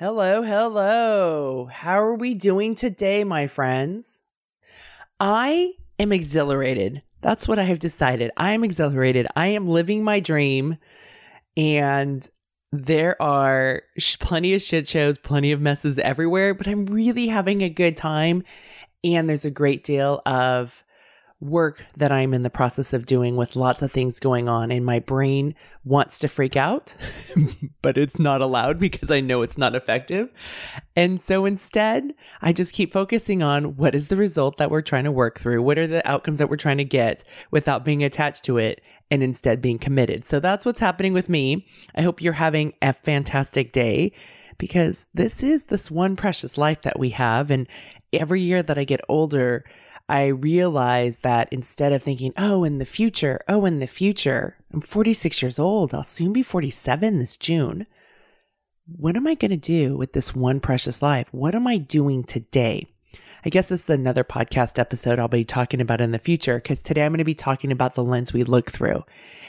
Hello, hello. How are we doing today, my friends? I am exhilarated. That's what I have decided. I am exhilarated. I am living my dream, and there are sh- plenty of shit shows, plenty of messes everywhere, but I'm really having a good time. And there's a great deal of work that I'm in the process of doing with lots of things going on. And my brain wants to freak out, but it's not allowed because I know it's not effective. And so instead, I just keep focusing on what is the result that we're trying to work through? What are the outcomes that we're trying to get without being attached to it and instead being committed? So that's what's happening with me. I hope you're having a fantastic day because this is this one precious life that we have. And every year that I get older, I realized that instead of thinking, oh, in the future, oh, in the future, I'm 46 years old. I'll soon be 47 this June. What am I going to do with this one precious life? What am I doing today? I guess this is another podcast episode I'll be talking about in the future because today I'm going to be talking about the lens we look through.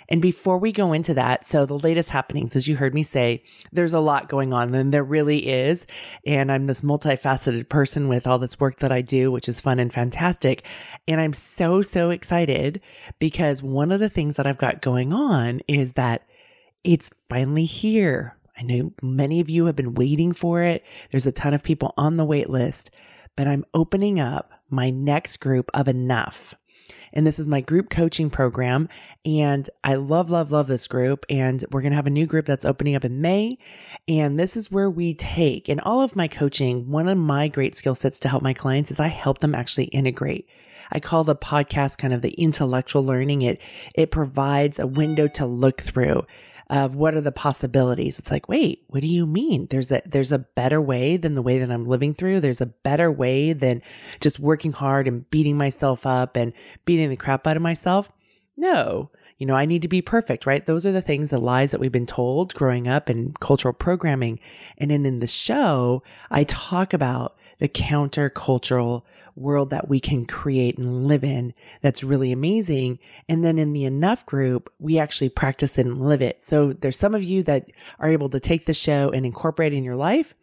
And before we go into that, so the latest happenings, as you heard me say, there's a lot going on, and there really is. And I'm this multifaceted person with all this work that I do, which is fun and fantastic. And I'm so, so excited because one of the things that I've got going on is that it's finally here. I know many of you have been waiting for it. There's a ton of people on the wait list, but I'm opening up my next group of enough. And this is my group coaching program. And I love, love, love this group. And we're going to have a new group that's opening up in May. And this is where we take in all of my coaching. One of my great skill sets to help my clients is I help them actually integrate. I call the podcast kind of the intellectual learning. It it provides a window to look through of what are the possibilities. It's like, wait, what do you mean? There's a there's a better way than the way that I'm living through. There's a better way than just working hard and beating myself up and beating the crap out of myself. No. You know, I need to be perfect, right? Those are the things, the lies that we've been told growing up in cultural programming. And then in the show, I talk about the countercultural world that we can create and live in that's really amazing. And then in the enough group, we actually practice and live it. So there's some of you that are able to take the show and incorporate in your life.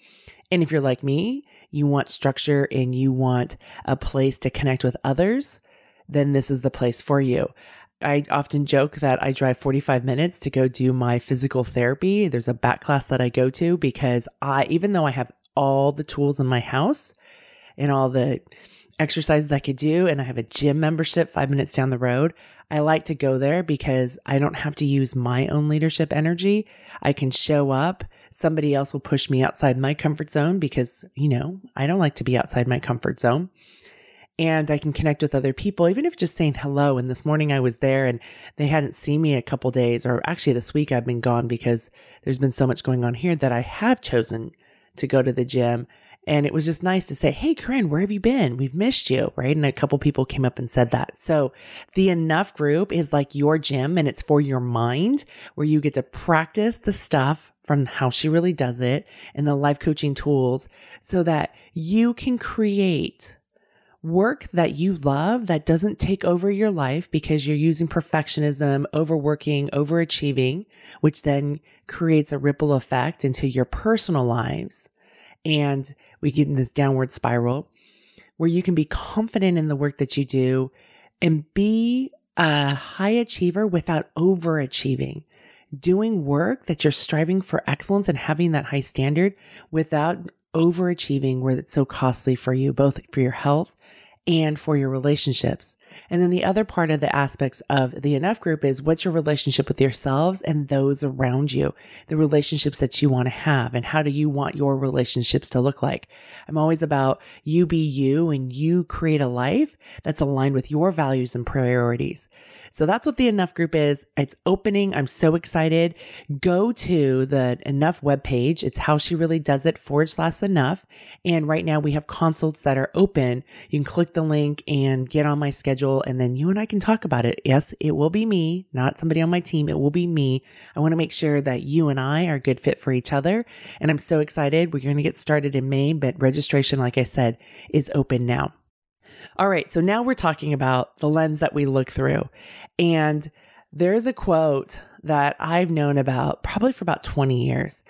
And if you're like me, you want structure and you want a place to connect with others, then this is the place for you. I often joke that I drive 45 minutes to go do my physical therapy. There's a back class that I go to because I, even though I have all the tools in my house and all the exercises I could do, and I have a gym membership five minutes down the road. I like to go there because I don't have to use my own leadership energy. I can show up. Somebody else will push me outside my comfort zone because, you know, I don't like to be outside my comfort zone. And I can connect with other people, even if just saying hello. And this morning I was there and they hadn't seen me a couple days, or actually this week I've been gone because there's been so much going on here that I have chosen to go to the gym and it was just nice to say, Hey, Koren, where have you been? We've missed you. Right. And a couple people came up and said that. So the enough group is like your gym and it's for your mind where you get to practice the stuff from how she really does it and the life coaching tools so that you can create work that you love that doesn't take over your life because you're using perfectionism, overworking, overachieving, which then creates a ripple effect into your personal lives. And we get in this downward spiral where you can be confident in the work that you do and be a high achiever without overachieving. Doing work that you're striving for excellence and having that high standard without overachieving where it's so costly for you, both for your health and for your relationships. And then the other part of the aspects of the enough group is what's your relationship with yourselves and those around you, the relationships that you want to have, and how do you want your relationships to look like? I'm always about you be you and you create a life that's aligned with your values and priorities. So that's what the Enough group is. It's opening. I'm so excited. Go to the Enough webpage. It's how she really does it forward slash enough. And right now we have consults that are open. You can click the link and get on my schedule and then you and I can talk about it. Yes, it will be me, not somebody on my team. It will be me. I want to make sure that you and I are a good fit for each other. And I'm so excited. We're going to get started in May, but registration, like I said, is open now. All right, so now we're talking about the lens that we look through. And there's a quote that I've known about probably for about 20 years.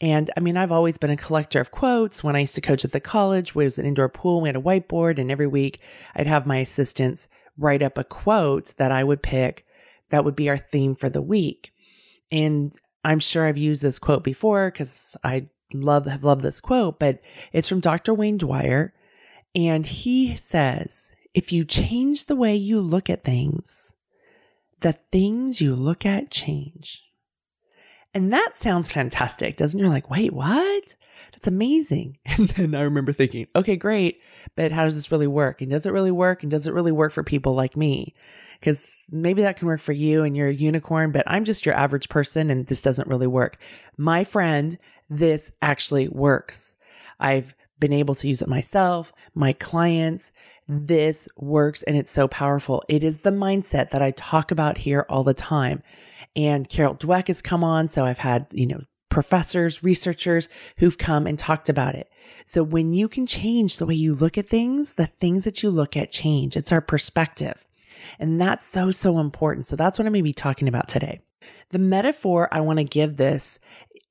And I mean, I've always been a collector of quotes. When I used to coach at the college, it was an indoor pool, we had a whiteboard, and every week I'd have my assistants write up a quote that I would pick that would be our theme for the week. And I'm sure I've used this quote before because I love have loved this quote, but it's from Dr. Wayne Dyer. And he says, if you change the way you look at things, the things you look at change. And that sounds fantastic, doesn't it? You're like, wait, what? That's amazing. And then I remember thinking, okay, great, but how does this really work? And does it really work? And does it really work for people like me? Because maybe that can work for you and you're a unicorn, but I'm just your average person and this doesn't really work. My friend, this actually works. I've been able to use it myself, my clients. This works and it's so powerful. It is the mindset that I talk about here all the time. And Carol Dweck has come on. So I've had, you know, professors, researchers who've come and talked about it. So when you can change the way you look at things, the things that you look at change. It's our perspective. And that's so, so important. So that's what I'm going to be talking about today. The metaphor I want to give this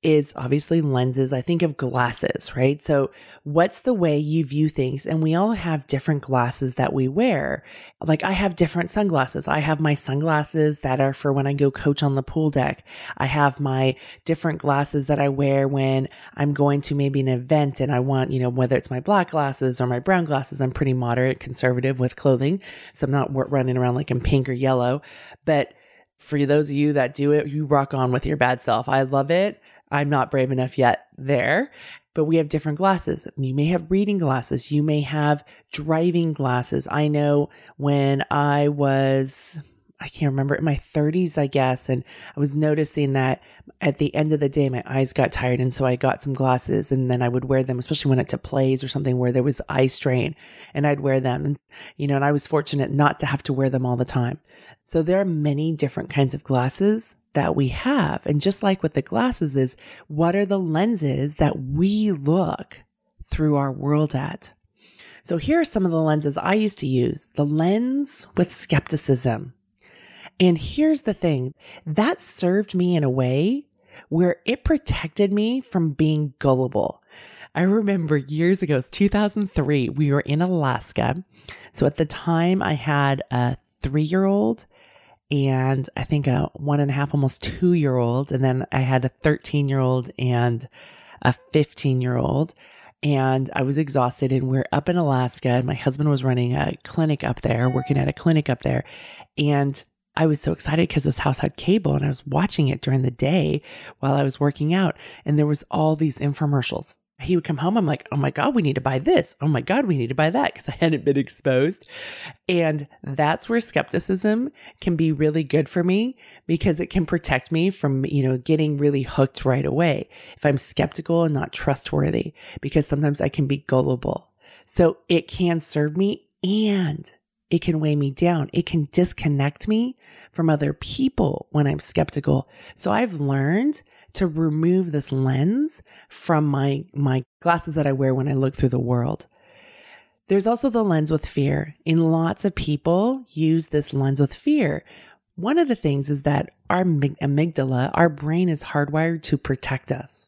is obviously lenses. I think of glasses, right? So, what's the way you view things? And we all have different glasses that we wear. Like, I have different sunglasses. I have my sunglasses that are for when I go coach on the pool deck. I have my different glasses that I wear when I'm going to maybe an event and I want, you know, whether it's my black glasses or my brown glasses. I'm pretty moderate, conservative with clothing. So, I'm not running around like in pink or yellow. But for those of you that do it, you rock on with your bad self. I love it. I'm not brave enough yet there, but we have different glasses. You may have reading glasses. You may have driving glasses. I know when I was, I can't remember, in my 30s, I guess, and I was noticing that at the end of the day, my eyes got tired. And so I got some glasses and then I would wear them, especially when it to plays or something where there was eye strain and I'd wear them. And, you know, and I was fortunate not to have to wear them all the time. So there are many different kinds of glasses that we have. And just like with the glasses is what are the lenses that we look through our world at? So here are some of the lenses I used to use. The lens with skepticism. And here's the thing that served me in a way where it protected me from being gullible. I remember years ago, it's 2003, we were in Alaska. So at the time, I had a three year old and I think a one and a half, almost two year old. And then I had a 13 year old and a 15 year old. And I was exhausted, and we're up in Alaska, and my husband was running a clinic up there, working at a clinic up there. And I was so excited because this house had cable and I was watching it during the day while I was working out. And there was all these infomercials he would come home. I'm like, oh my God, we need to buy this. Oh my God, we need to buy that because I hadn't been exposed. And that's where skepticism can be really good for me because it can protect me from, you know, getting really hooked right away. If I'm skeptical and not trustworthy, because sometimes I can be gullible. So it can serve me and it can weigh me down. It can disconnect me from other people when I'm skeptical. So I've learned to remove this lens from my, my glasses that I wear when I look through the world. There's also the lens with fear. And lots of people use this lens with fear. One of the things is that our amygdala, our brain is hardwired to protect us.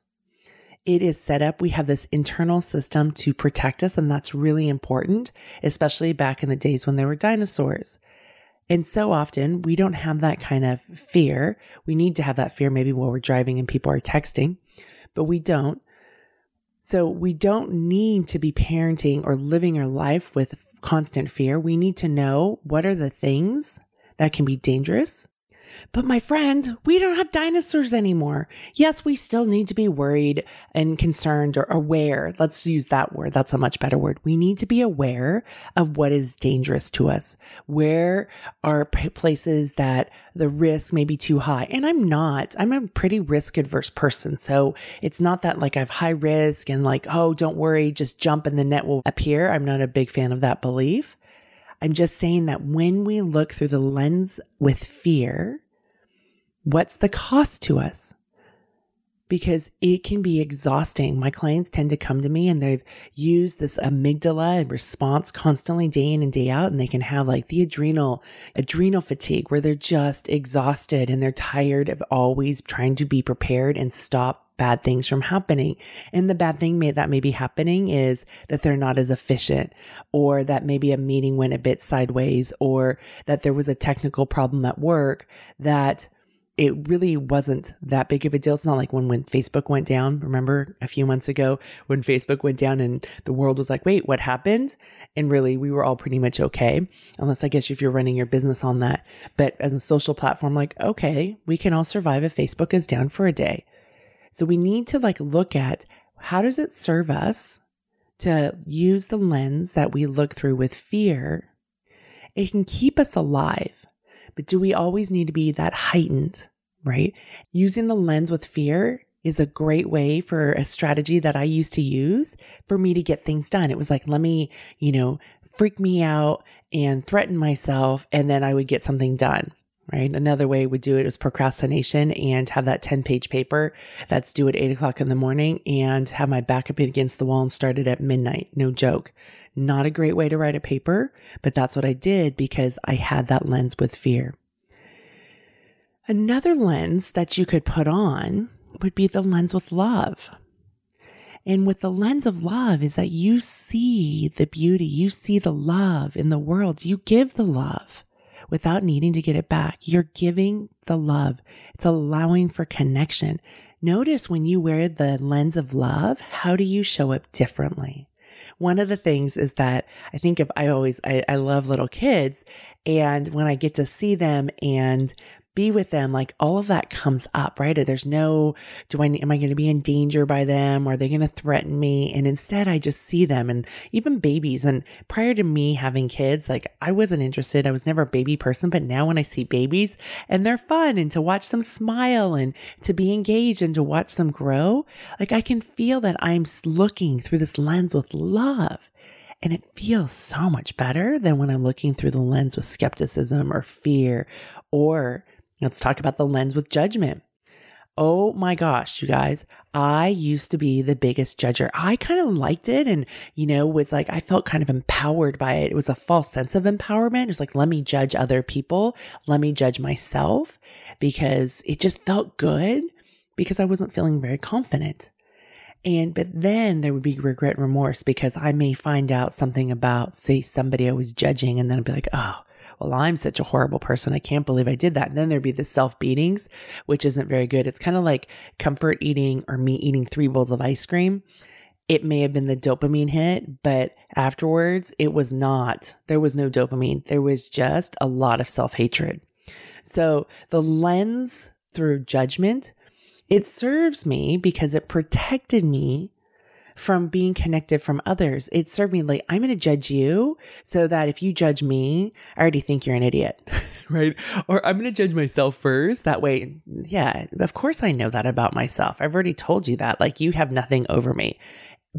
It is set up. We have this internal system to protect us, and that's really important, especially back in the days when there were dinosaurs. And so often we don't have that kind of fear. We need to have that fear maybe while we're driving and people are texting, but we don't. So we don't need to be parenting or living our life with constant fear, we need to know what are the things that can be dangerous but my friend, we don't have dinosaurs anymore. Yes, we still need to be worried and concerned or aware. Let's use that word. That's a much better word. We need to be aware of what is dangerous to us. Where are places that the risk may be too high? And I'm not. I'm a pretty risk adverse person. So it's not that like I've high risk and like, oh, don't worry, just jump and the net will appear. I'm not a big fan of that belief. I'm just saying that when we look through the lens with fear, what's the cost to us? Because it can be exhausting. My clients tend to come to me and they've used this amygdala response constantly day in and day out. And they can have like the adrenal, adrenal fatigue where they're just exhausted and they're tired of always trying to be prepared and stop bad things from happening. And the bad thing may, that may be happening is that they're not as efficient, or that maybe a meeting went a bit sideways, or that there was a technical problem at work that it really wasn't that big of a deal. It's not like when, when Facebook went down. Remember a few months ago when Facebook went down and the world was like, wait, what happened? And really, we were all pretty much okay. Unless I guess if you're running your business on that. But as a social platform, like, okay, we can all survive if Facebook is down for a day. So we need to like look at how does it serve us to use the lens that we look through with fear? It can keep us alive, but do we always need to be that heightened, right? Using the lens with fear is a great way for a strategy that I used to use for me to get things done. It was like, let me, you know, freak me out and threaten myself, and then I would get something done right? Another way would do it is procrastination and have that 10 page paper that's due at eight o'clock in the morning and have my back up against the wall and start it at midnight. No joke. Not a great way to write a paper, but that's what I did because I had that lens with fear. Another lens that you could put on would be the lens with love. And with the lens of love is that you see the beauty, you see the love in the world, you give the love without needing to get it back. You're giving the love. It's allowing for connection. Notice when you wear the lens of love, how do you show up differently? One of the things is that I think if I always, I, I love little kids and when I get to see them and be with them, like all of that comes up, right? There's no, do I, am I going to be in danger by them? Are they going to threaten me? And instead, I just see them and even babies. And prior to me having kids, like I wasn't interested. I was never a baby person. But now when I see babies and they're fun and to watch them smile and to be engaged and to watch them grow, like I can feel that I'm looking through this lens with love. And it feels so much better than when I'm looking through the lens with skepticism or fear or Let's talk about the lens with judgment. Oh my gosh, you guys, I used to be the biggest judger. I kind of liked it and, you know, was like, I felt kind of empowered by it. It was a false sense of empowerment. It was like, let me judge other people. Let me judge myself because it just felt good because I wasn't feeling very confident. And, but then there would be regret and remorse because I may find out something about, say, somebody I was judging and then I'd be like, oh, well, I'm such a horrible person. I can't believe I did that. And then there'd be the self beatings, which isn't very good. It's kind of like comfort eating or me eating three bowls of ice cream. It may have been the dopamine hit, but afterwards it was not. There was no dopamine. There was just a lot of self hatred. So the lens through judgment, it serves me because it protected me from being connected from others. It served me like, I'm going to judge you so that if you judge me, I already think you're an idiot, right? Or I'm going to judge myself first. That way, yeah, of course I know that about myself. I've already told you that. Like, you have nothing over me,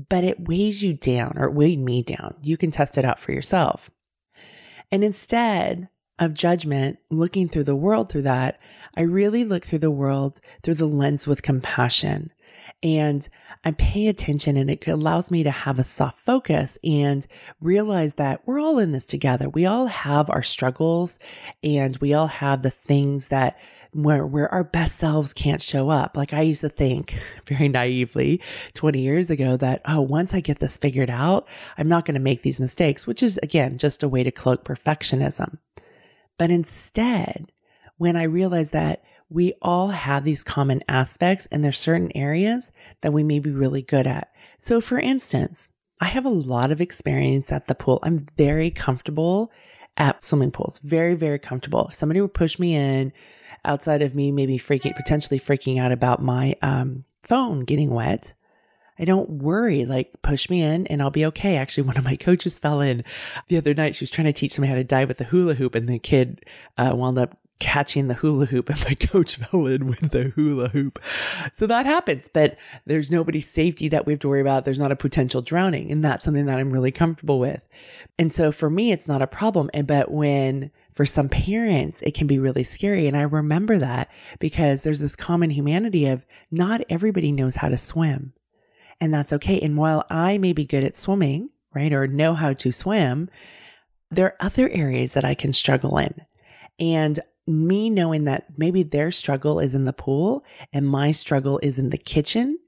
but it weighs you down or weighed me down. You can test it out for yourself. And instead, of judgment, looking through the world through that, I really look through the world through the lens with compassion. And I pay attention and it allows me to have a soft focus and realize that we're all in this together. We all have our struggles and we all have the things that where, where our best selves can't show up. Like I used to think very naively 20 years ago that, oh, once I get this figured out, I'm not going to make these mistakes, which is again, just a way to cloak perfectionism. But instead, when I realized that we all have these common aspects and there's certain areas that we may be really good at. So for instance, I have a lot of experience at the pool. I'm very comfortable at swimming pools. Very, very comfortable. If somebody would push me in outside of me, maybe freaking, potentially freaking out about my um, phone getting wet, I don't worry. Like, push me in and I'll be okay. Actually, one of my coaches fell in the other night. She was trying to teach somebody how to dive with a hula hoop, and the kid uh, wound up catching the hula hoop and my coach fell in with the hula hoop. So that happens, but there's nobody's safety that we have to worry about. There's not a potential drowning. And that's something that I'm really comfortable with. And so for me, it's not a problem. And, but when for some parents, it can be really scary. And I remember that because there's this common humanity of not everybody knows how to swim. And that's okay. And while I may be good at swimming, right, or know how to swim, there are other areas that I can struggle in. And me knowing that maybe their struggle is in the pool and my struggle is in the kitchen,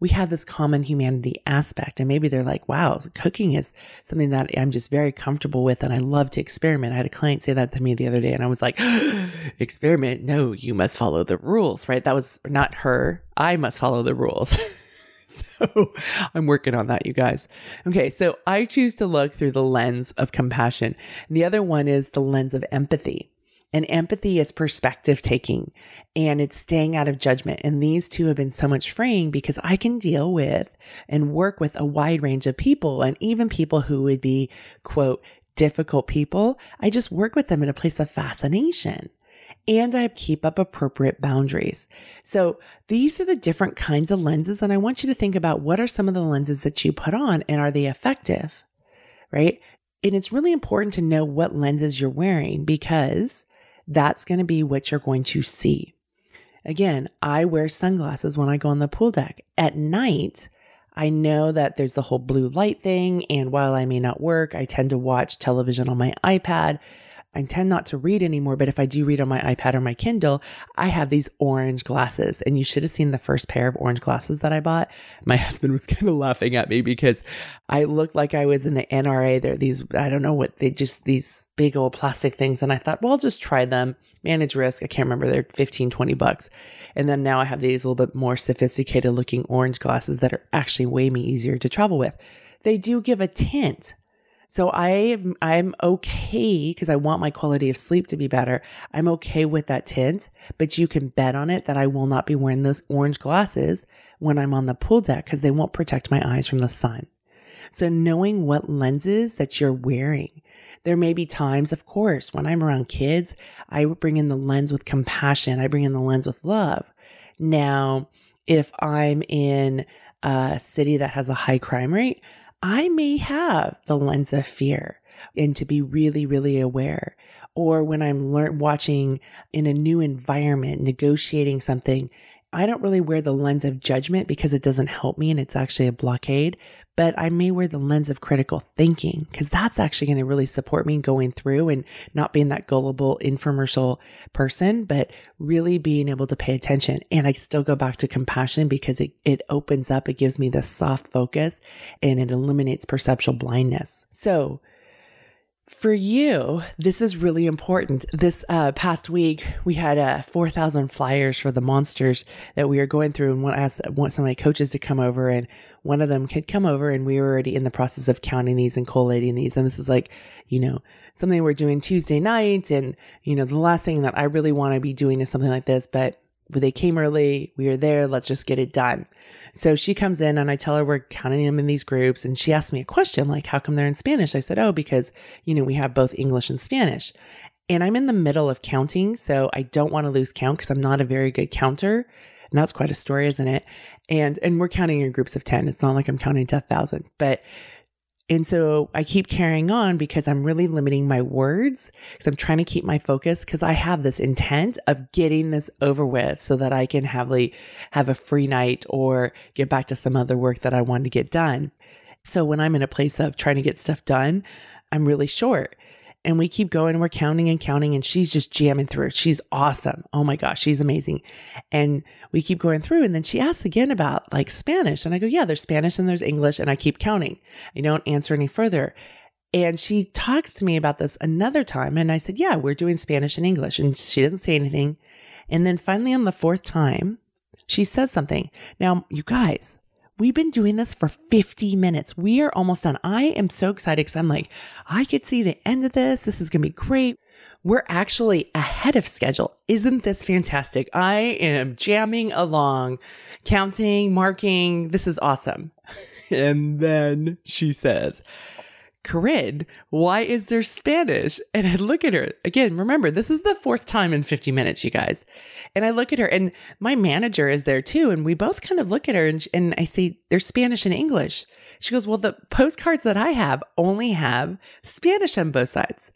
we have this common humanity aspect. And maybe they're like, wow, cooking is something that I'm just very comfortable with and I love to experiment. I had a client say that to me the other day and I was like, experiment? No, you must follow the rules, right? That was not her. I must follow the rules. so I'm working on that, you guys. Okay, so I choose to look through the lens of compassion. And the other one is the lens of empathy. And empathy is perspective taking and it's staying out of judgment. And these two have been so much freeing because I can deal with and work with a wide range of people and even people who would be, quote, difficult people. I just work with them in a place of fascination and I keep up appropriate boundaries. So these are the different kinds of lenses. And I want you to think about what are some of the lenses that you put on and are they effective? Right. And it's really important to know what lenses you're wearing because that's going to be what you're going to see. Again, I wear sunglasses when I go on the pool deck. At night, I know that there's the whole blue light thing. And while I may not work, I tend to watch television on my iPad. I tend not to read anymore, but if I do read on my iPad or my Kindle, I have these orange glasses. And you should have seen the first pair of orange glasses that I bought. My husband was kind of laughing at me because I looked like I was in the NRA. They're these, I don't know what they just, these big old plastic things. And I thought, well, I'll just try them, manage risk. I can't remember. They're 15, 20 bucks. And then now I have these a little bit more sophisticated looking orange glasses that are actually way me easier to travel with. They do give a tint so I I'm okay because I want my quality of sleep to be better. I'm okay with that tint, but you can bet on it that I will not be wearing those orange glasses when I'm on the pool deck because they won't protect my eyes from the sun. So knowing what lenses that you're wearing. There may be times, of course, when I'm around kids, I bring in the lens with compassion. I bring in the lens with love. Now, if I'm in a city that has a high crime rate, I may have the lens of fear and to be really, really aware. Or when I'm watching in a new environment, negotiating something, I don't really wear the lens of judgment because it doesn't help me and it's actually a blockade but I may wear the lens of critical thinking because that's actually going to really support me going through and not being that gullible infomercial person, but really being able to pay attention. And I still go back to compassion because it, it opens up, it gives me the soft focus and it eliminates perceptual blindness. So for you, this is really important. This uh, past week, we had uh, 4,000 flyers for the monsters that we were going through, and I asked one, some of my coaches to come over, and one of them could come over, and we were already in the process of counting these and collating these. And this is like, you know, something we're doing Tuesday night, and you know, the last thing that I really want to be doing is something like this, but they came early, we were there, let's just get it done. So she comes in and I tell her we're counting them in these groups. And she asked me a question like, how come they're in Spanish? I said, oh, because, you know, we have both English and Spanish. And I'm in the middle of counting. So I don't want to lose count because I'm not a very good counter. And that's quite a story, isn't it? And, and we're counting in groups of 10. It's not like I'm counting to a thousand, but and so I keep carrying on because I'm really limiting my words because I'm trying to keep my focus because I have this intent of getting this over with so that I can have like have a free night or get back to some other work that I want to get done. So when I'm in a place of trying to get stuff done, I'm really short. And we keep going we're counting and counting and she's just jamming through. She's awesome. Oh my gosh, she's amazing. And we keep going through and then she asks again about like Spanish. And I go, yeah, there's Spanish and there's English. And I keep counting. I don't answer any further. And she talks to me about this another time. And I said, yeah, we're doing Spanish and English. And she doesn't say anything. And then finally on the fourth time, she says something. Now, you guys, We've been doing this for 50 minutes. We are almost done. I am so excited because I'm like, I could see the end of this. This is going to be great. We're actually ahead of schedule. Isn't this fantastic? I am jamming along, counting, marking. This is awesome. And then she says, Koren, why is there Spanish? And I look at her again. Remember, this is the fourth time in 50 minutes, you guys. And I look at her, and my manager is there too. And we both kind of look at her, and, and I say, There's Spanish and English. She goes, Well, the postcards that I have only have Spanish on both sides.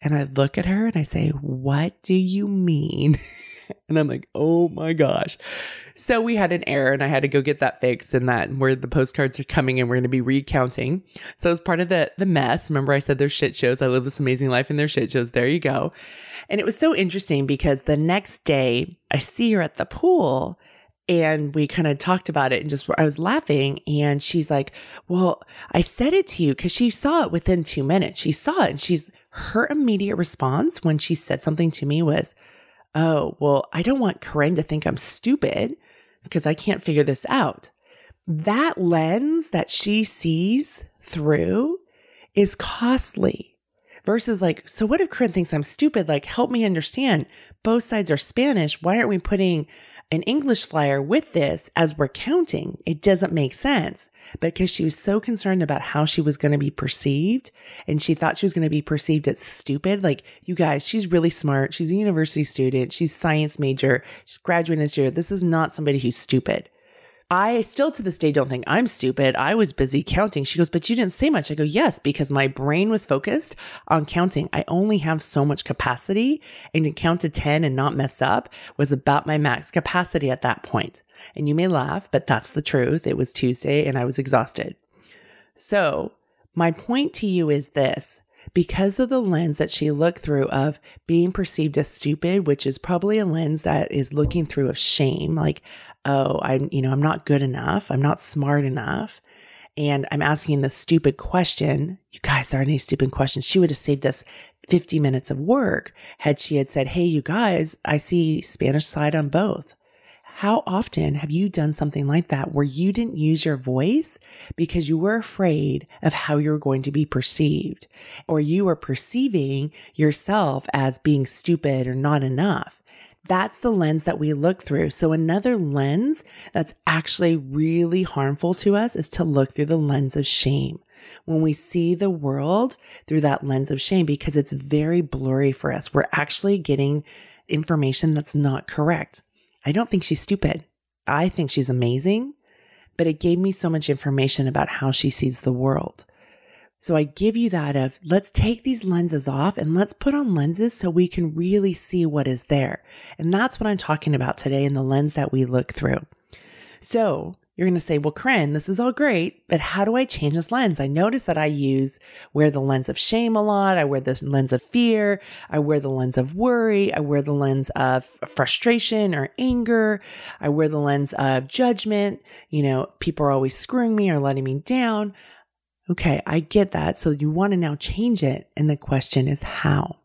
And I look at her and I say, What do you mean? and I'm like, Oh my gosh. So we had an error and I had to go get that fixed and that where the postcards are coming and we're going to be recounting. So as part of the, the mess, remember I said there's shit shows. I live this amazing life and there's shit shows. There you go. And it was so interesting because the next day I see her at the pool and we kind of talked about it and just I was laughing and she's like, "Well, I said it to you cuz she saw it within 2 minutes. She saw it and she's her immediate response when she said something to me was, "Oh, well, I don't want Koren to think I'm stupid because I can't figure this out." That lens that she sees through is costly versus like, so what if Koren thinks I'm stupid? Like, help me understand. Both sides are Spanish. Why aren't we putting an English flyer with this as we're counting? It doesn't make sense. Because she was so concerned about how she was going to be perceived and she thought she was going to be perceived as stupid. Like, you guys, she's really smart. She's a university student. She's science major. She's graduating this year. This is not somebody who's stupid. I still to this day don't think I'm stupid. I was busy counting. She goes, But you didn't say much. I go, Yes, because my brain was focused on counting. I only have so much capacity, and to count to 10 and not mess up was about my max capacity at that point. And you may laugh, but that's the truth. It was Tuesday and I was exhausted. So, my point to you is this because of the lens that she looked through of being perceived as stupid, which is probably a lens that is looking through of shame, like, oh, I'm, you know, I'm not good enough. I'm not smart enough. And I'm asking the stupid question. You guys, there aren't any stupid questions. She would have saved us 50 minutes of work had she had said, Hey, you guys, I see Spanish side on both. How often have you done something like that where you didn't use your voice because you were afraid of how you were going to be perceived or you were perceiving yourself as being stupid or not enough? That's the lens that we look through. So another lens that's actually really harmful to us is to look through the lens of shame. When we see the world through that lens of shame, because it's very blurry for us, we're actually getting information that's not correct. I don't think she's stupid. I think she's amazing, but it gave me so much information about how she sees the world. So I give you that of let's take these lenses off and let's put on lenses so we can really see what is there. And that's what I'm talking about today in the lens that we look through. So you're going to say, well, Koren, this is all great, but how do I change this lens? I notice that I use, wear the lens of shame a lot. I wear the lens of fear. I wear the lens of worry. I wear the lens of frustration or anger. I wear the lens of judgment. You know, people are always screwing me or letting me down. Okay, I get that. So you want to now change it. And the question is how?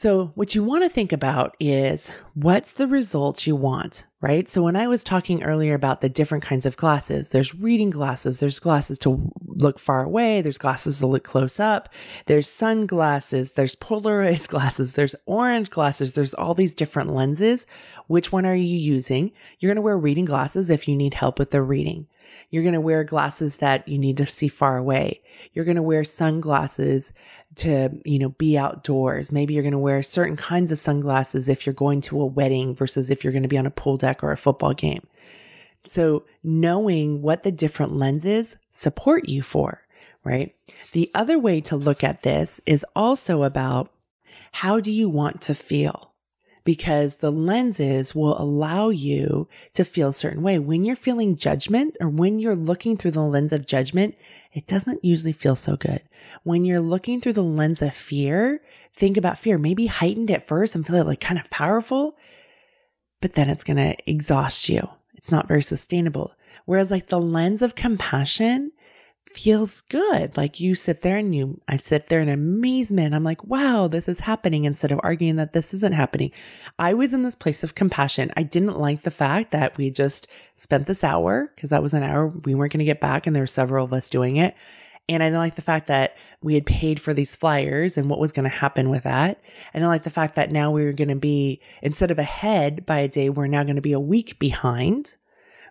So, what you want to think about is what's the results you want, right? So, when I was talking earlier about the different kinds of glasses, there's reading glasses, there's glasses to look far away, there's glasses to look close up, there's sunglasses, there's polarized glasses, there's orange glasses, there's all these different lenses. Which one are you using? You're going to wear reading glasses if you need help with the reading. You're going to wear glasses that you need to see far away. You're going to wear sunglasses to, you know, be outdoors. Maybe you're going to wear certain kinds of sunglasses if you're going to a wedding versus if you're going to be on a pool deck or a football game. So knowing what the different lenses support you for, right? The other way to look at this is also about how do you want to feel? Because the lenses will allow you to feel a certain way. When you're feeling judgment or when you're looking through the lens of judgment, it doesn't usually feel so good. When you're looking through the lens of fear, think about fear, maybe heightened at first and feel like kind of powerful, but then it's going to exhaust you. It's not very sustainable. Whereas like the lens of compassion, feels good. Like you sit there and you, I sit there in amazement. I'm like, wow, this is happening instead of arguing that this isn't happening. I was in this place of compassion. I didn't like the fact that we just spent this hour because that was an hour we weren't going to get back and there were several of us doing it. And I didn't like the fact that we had paid for these flyers and what was going to happen with that. I didn't like the fact that now we were going to be, instead of ahead by a day, we're now going to be a week behind,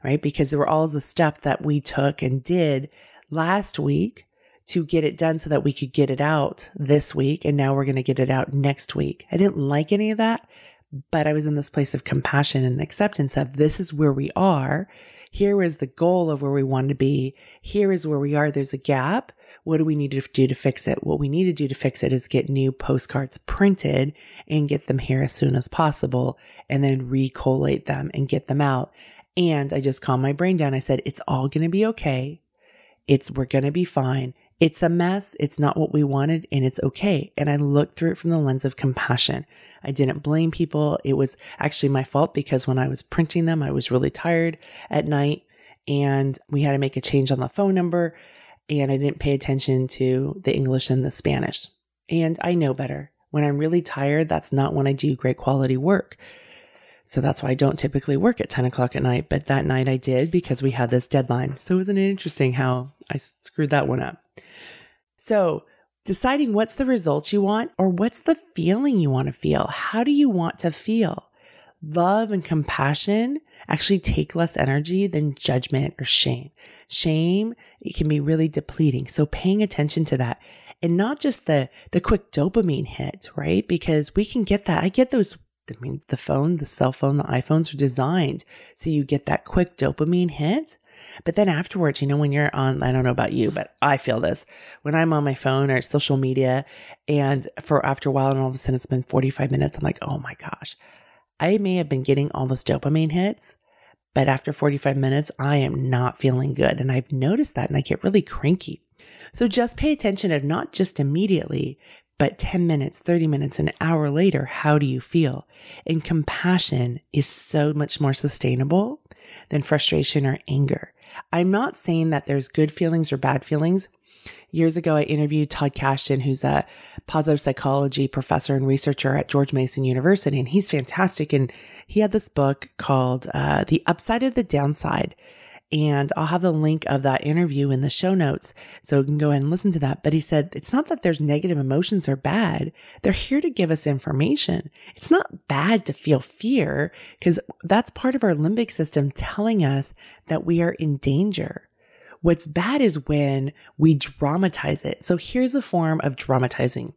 right? Because there were all the steps that we took and did last week to get it done so that we could get it out this week. And now we're going to get it out next week. I didn't like any of that, but I was in this place of compassion and acceptance of this is where we are. Here is the goal of where we want to be. Here is where we are. There's a gap. What do we need to do to fix it? What we need to do to fix it is get new postcards printed and get them here as soon as possible and then recollate them and get them out. And I just calmed my brain down. I said, it's all going to be okay. It's, we're going to be fine. It's a mess. It's not what we wanted and it's okay. And I looked through it from the lens of compassion. I didn't blame people. It was actually my fault because when I was printing them, I was really tired at night and we had to make a change on the phone number and I didn't pay attention to the English and the Spanish. And I know better. When I'm really tired, that's not when I do great quality work. So that's why I don't typically work at 10 o'clock at night. But that night I did because we had this deadline. So isn't it interesting how I screwed that one up? So deciding what's the result you want or what's the feeling you want to feel. How do you want to feel? Love and compassion actually take less energy than judgment or shame. Shame, it can be really depleting. So paying attention to that and not just the, the quick dopamine hit, right? Because we can get that. I get those I mean, the phone, the cell phone, the iPhones are designed so you get that quick dopamine hit. But then afterwards, you know, when you're on, I don't know about you, but I feel this when I'm on my phone or social media and for after a while and all of a sudden it's been 45 minutes, I'm like, oh my gosh, I may have been getting all those dopamine hits, but after 45 minutes, I am not feeling good. And I've noticed that and I get really cranky. So just pay attention of not just immediately, but 10 minutes, 30 minutes, an hour later, how do you feel? And compassion is so much more sustainable than frustration or anger. I'm not saying that there's good feelings or bad feelings. Years ago, I interviewed Todd Kashdan, who's a positive psychology professor and researcher at George Mason University, and he's fantastic. And he had this book called uh, The Upside of the Downside and I'll have the link of that interview in the show notes so you can go ahead and listen to that. But he said it's not that there's negative emotions are bad. They're here to give us information. It's not bad to feel fear because that's part of our limbic system telling us that we are in danger. What's bad is when we dramatize it. So here's a form of dramatizing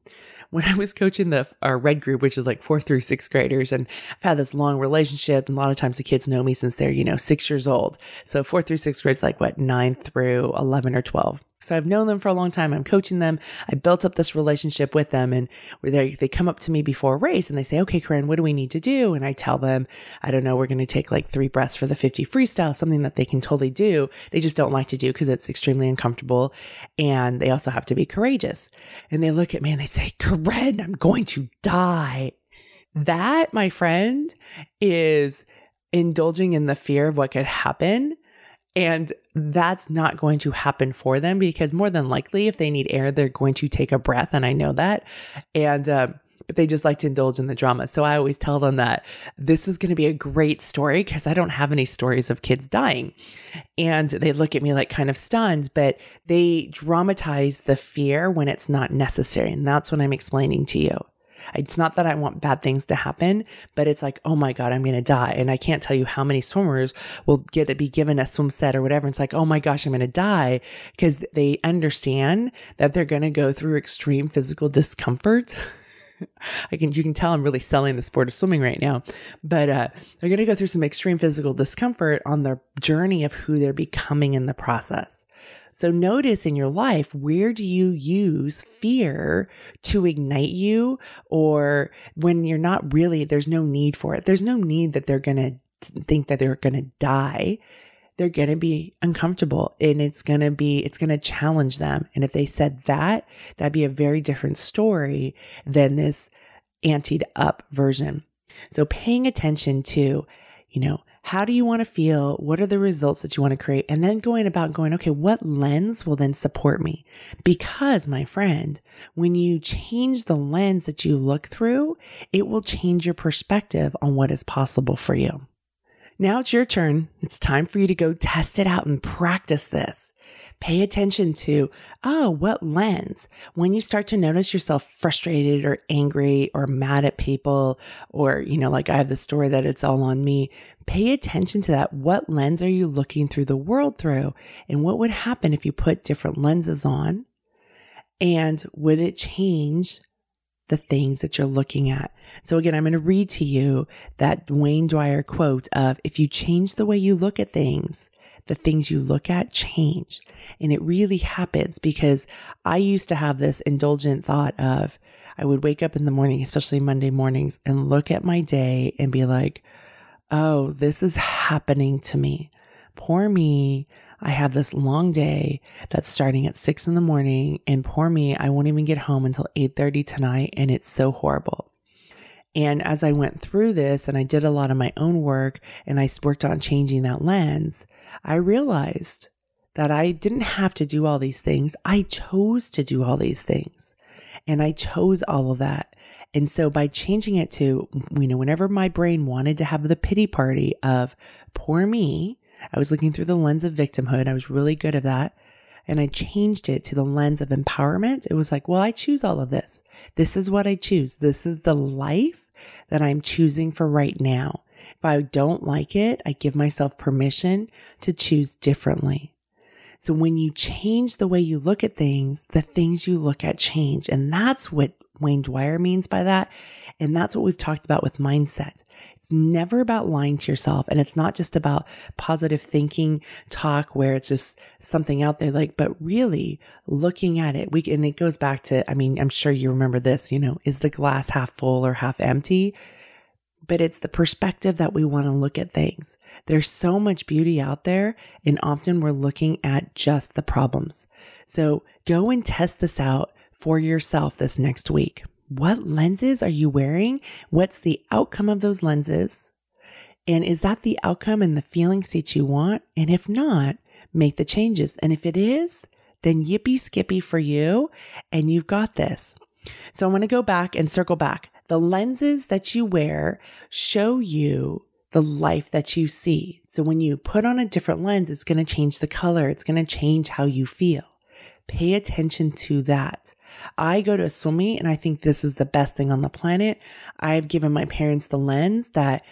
when I was coaching the our red group, which is like fourth through sixth graders, and I've had this long relationship, and a lot of times the kids know me since they're you know six years old. So fourth through sixth grade is like what nine through eleven or twelve. So I've known them for a long time. I'm coaching them. I built up this relationship with them and they they come up to me before a race and they say, okay, Koren, what do we need to do? And I tell them, I don't know, we're going to take like three breaths for the 50 freestyle, something that they can totally do. They just don't like to do because it's extremely uncomfortable. And they also have to be courageous. And they look at me and they say, Koren, I'm going to die. That, my friend, is indulging in the fear of what could happen and that's not going to happen for them because more than likely, if they need air, they're going to take a breath. And I know that. And, um, but they just like to indulge in the drama. So I always tell them that this is going to be a great story because I don't have any stories of kids dying. And they look at me like kind of stunned, but they dramatize the fear when it's not necessary. And that's what I'm explaining to you. It's not that I want bad things to happen, but it's like, oh my God, I'm going to die. And I can't tell you how many swimmers will get to be given a swim set or whatever. It's like, oh my gosh, I'm going to die because they understand that they're going to go through extreme physical discomfort. I can you can tell I'm really selling the sport of swimming right now. But uh, they're going to go through some extreme physical discomfort on their journey of who they're becoming in the process. So notice in your life, where do you use fear to ignite you? Or when you're not really, there's no need for it. There's no need that they're going to think that they're going to die. They're going to be uncomfortable and it's going to be, it's going to challenge them. And if they said that, that'd be a very different story than this antied up version. So paying attention to, you know, how do you want to feel? What are the results that you want to create? And then going about going, okay, what lens will then support me? Because, my friend, when you change the lens that you look through, it will change your perspective on what is possible for you. Now it's your turn. It's time for you to go test it out and practice this. Pay attention to, oh, what lens? When you start to notice yourself frustrated or angry or mad at people, or, you know, like I have the story that it's all on me, pay attention to that. What lens are you looking through the world through? And what would happen if you put different lenses on? And would it change the things that you're looking at. So again, I'm going to read to you that Wayne Dyer quote of if you change the way you look at things, the things you look at change. And it really happens because I used to have this indulgent thought of I would wake up in the morning, especially Monday mornings, and look at my day and be like, oh, this is happening to me. Poor me. I have this long day that's starting at six in the morning and poor me, I won't even get home until 8.30 tonight and it's so horrible. And as I went through this and I did a lot of my own work and I worked on changing that lens, I realized that I didn't have to do all these things. I chose to do all these things and I chose all of that. And so by changing it to, you know, whenever my brain wanted to have the pity party of poor me, I was looking through the lens of victimhood. I was really good at that. And I changed it to the lens of empowerment. It was like, well, I choose all of this. This is what I choose. This is the life that I'm choosing for right now. If I don't like it, I give myself permission to choose differently. So when you change the way you look at things, the things you look at change. And that's what Wayne Dyer means by that. And that's what we've talked about with mindset. It's never about lying to yourself. And it's not just about positive thinking talk where it's just something out there like, but really looking at it. We, and it goes back to, I mean, I'm sure you remember this, you know, is the glass half full or half empty? But it's the perspective that we want to look at things. There's so much beauty out there, and often we're looking at just the problems. So go and test this out for yourself this next week. What lenses are you wearing? What's the outcome of those lenses? And is that the outcome and the feeling state you want? And if not, make the changes. And if it is, then yippee skippy for you. And you've got this. So I want to go back and circle back. The lenses that you wear show you the life that you see. So when you put on a different lens, it's going to change the color. It's going to change how you feel. Pay attention to that. I go to a swim meet and I think this is the best thing on the planet. I've given my parents the lens that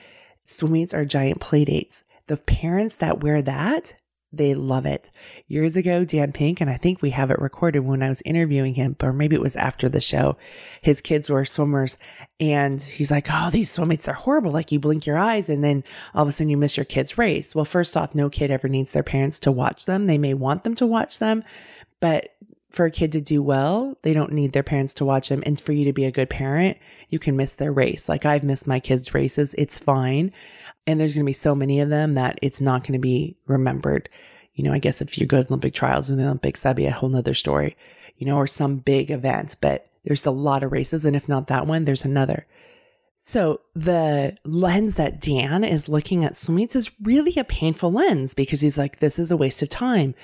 swim meets are giant play dates. The parents that wear that, they love it. Years ago, Dan Pink, and I think we have it recorded when I was interviewing him, or maybe it was after the show. His kids were swimmers, and he's like, Oh, these swim meets are horrible. Like you blink your eyes, and then all of a sudden you miss your kid's race. Well, first off, no kid ever needs their parents to watch them. They may want them to watch them, but for a kid to do well, they don't need their parents to watch them. And for you to be a good parent, you can miss their race. Like I've missed my kids' races. It's fine. And there's going to be so many of them that it's not going to be remembered. You know, I guess if you go to Olympic trials in the Olympics, that'd be a whole nother story, you know, or some big event. But there's a lot of races. And if not that one, there's another. So the lens that Dan is looking at swim meets is really a painful lens because he's like, this is a waste of time.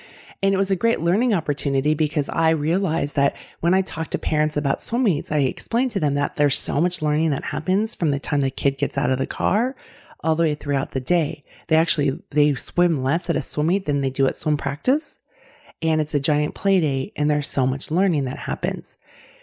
And it was a great learning opportunity because I realized that when I talk to parents about swim meets, I explain to them that there's so much learning that happens from the time the kid gets out of the car all the way throughout the day. They actually, they swim less at a swim meet than they do at swim practice. And it's a giant play day and there's so much learning that happens.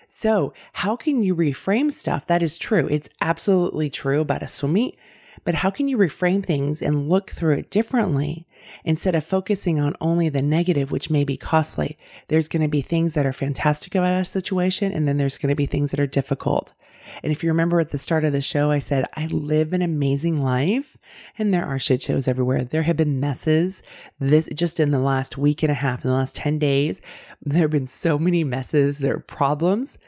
So how can you reframe stuff? That is true. It's absolutely true about a swim meet, but how can you reframe things and look through it differently instead of focusing on only the negative, which may be costly? There's going to be things that are fantastic about a situation, and then there's going to be things that are difficult. And if you remember at the start of the show, I said, I live an amazing life and there are shit shows everywhere. There have been messes this just in the last week and a half, in the last 10 days. There have been so many messes. There are problems,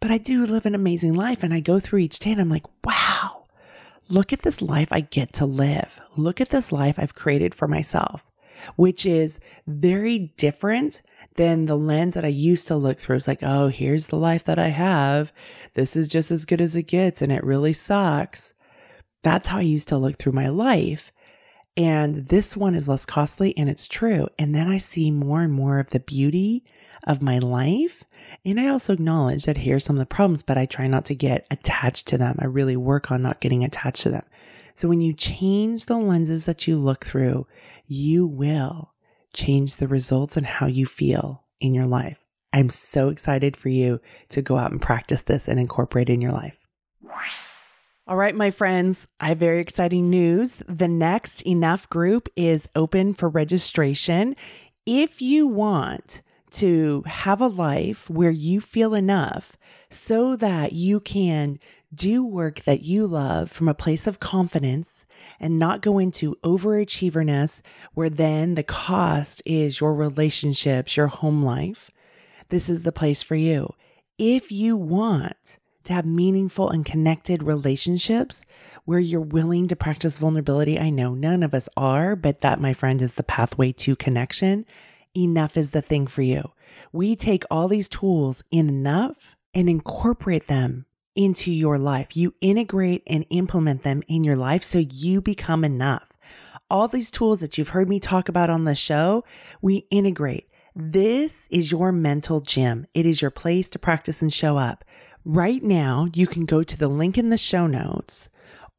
but I do live an amazing life. And I go through each day and I'm like, wow, look at this life I get to live. Look at this life I've created for myself, which is very different than the lens that I used to look through. It's like, oh, here's the life that I have. This is just as good as it gets, and it really sucks. That's how I used to look through my life. And this one is less costly and it's true. And then I see more and more of the beauty of my life. And I also acknowledge that here's some of the problems, but I try not to get attached to them. I really work on not getting attached to them. So when you change the lenses that you look through, you will change the results and how you feel in your life. I'm so excited for you to go out and practice this and incorporate in your life. All right, my friends, I have very exciting news. The next Enough group is open for registration. If you want to have a life where you feel enough so that you can do work that you love from a place of confidence and not go into overachieverness where then the cost is your relationships, your home life, this is the place for you. If you want to have meaningful and connected relationships where you're willing to practice vulnerability. I know none of us are, but that, my friend, is the pathway to connection. Enough is the thing for you. We take all these tools in enough and incorporate them into your life. You integrate and implement them in your life so you become enough. All these tools that you've heard me talk about on the show, we integrate. This is your mental gym. It is your place to practice and show up. Right now, you can go to the link in the show notes,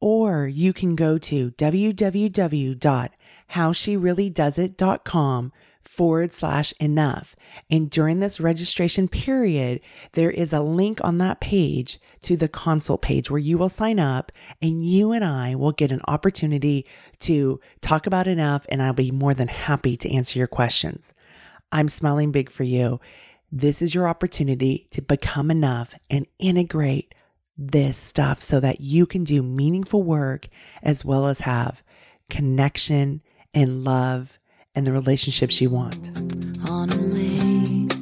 or you can go to www.howshereallydoesit.com forward slash enough. And during this registration period, there is a link on that page to the consult page where you will sign up and you and I will get an opportunity to talk about enough. And I'll be more than happy to answer your questions. I'm smiling big for you. This is your opportunity to become enough and integrate this stuff so that you can do meaningful work as well as have connection and love and the relationships you want. On a lake,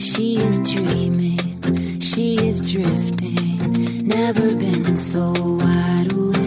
she is dreaming, she is drifting, never been so wide awake.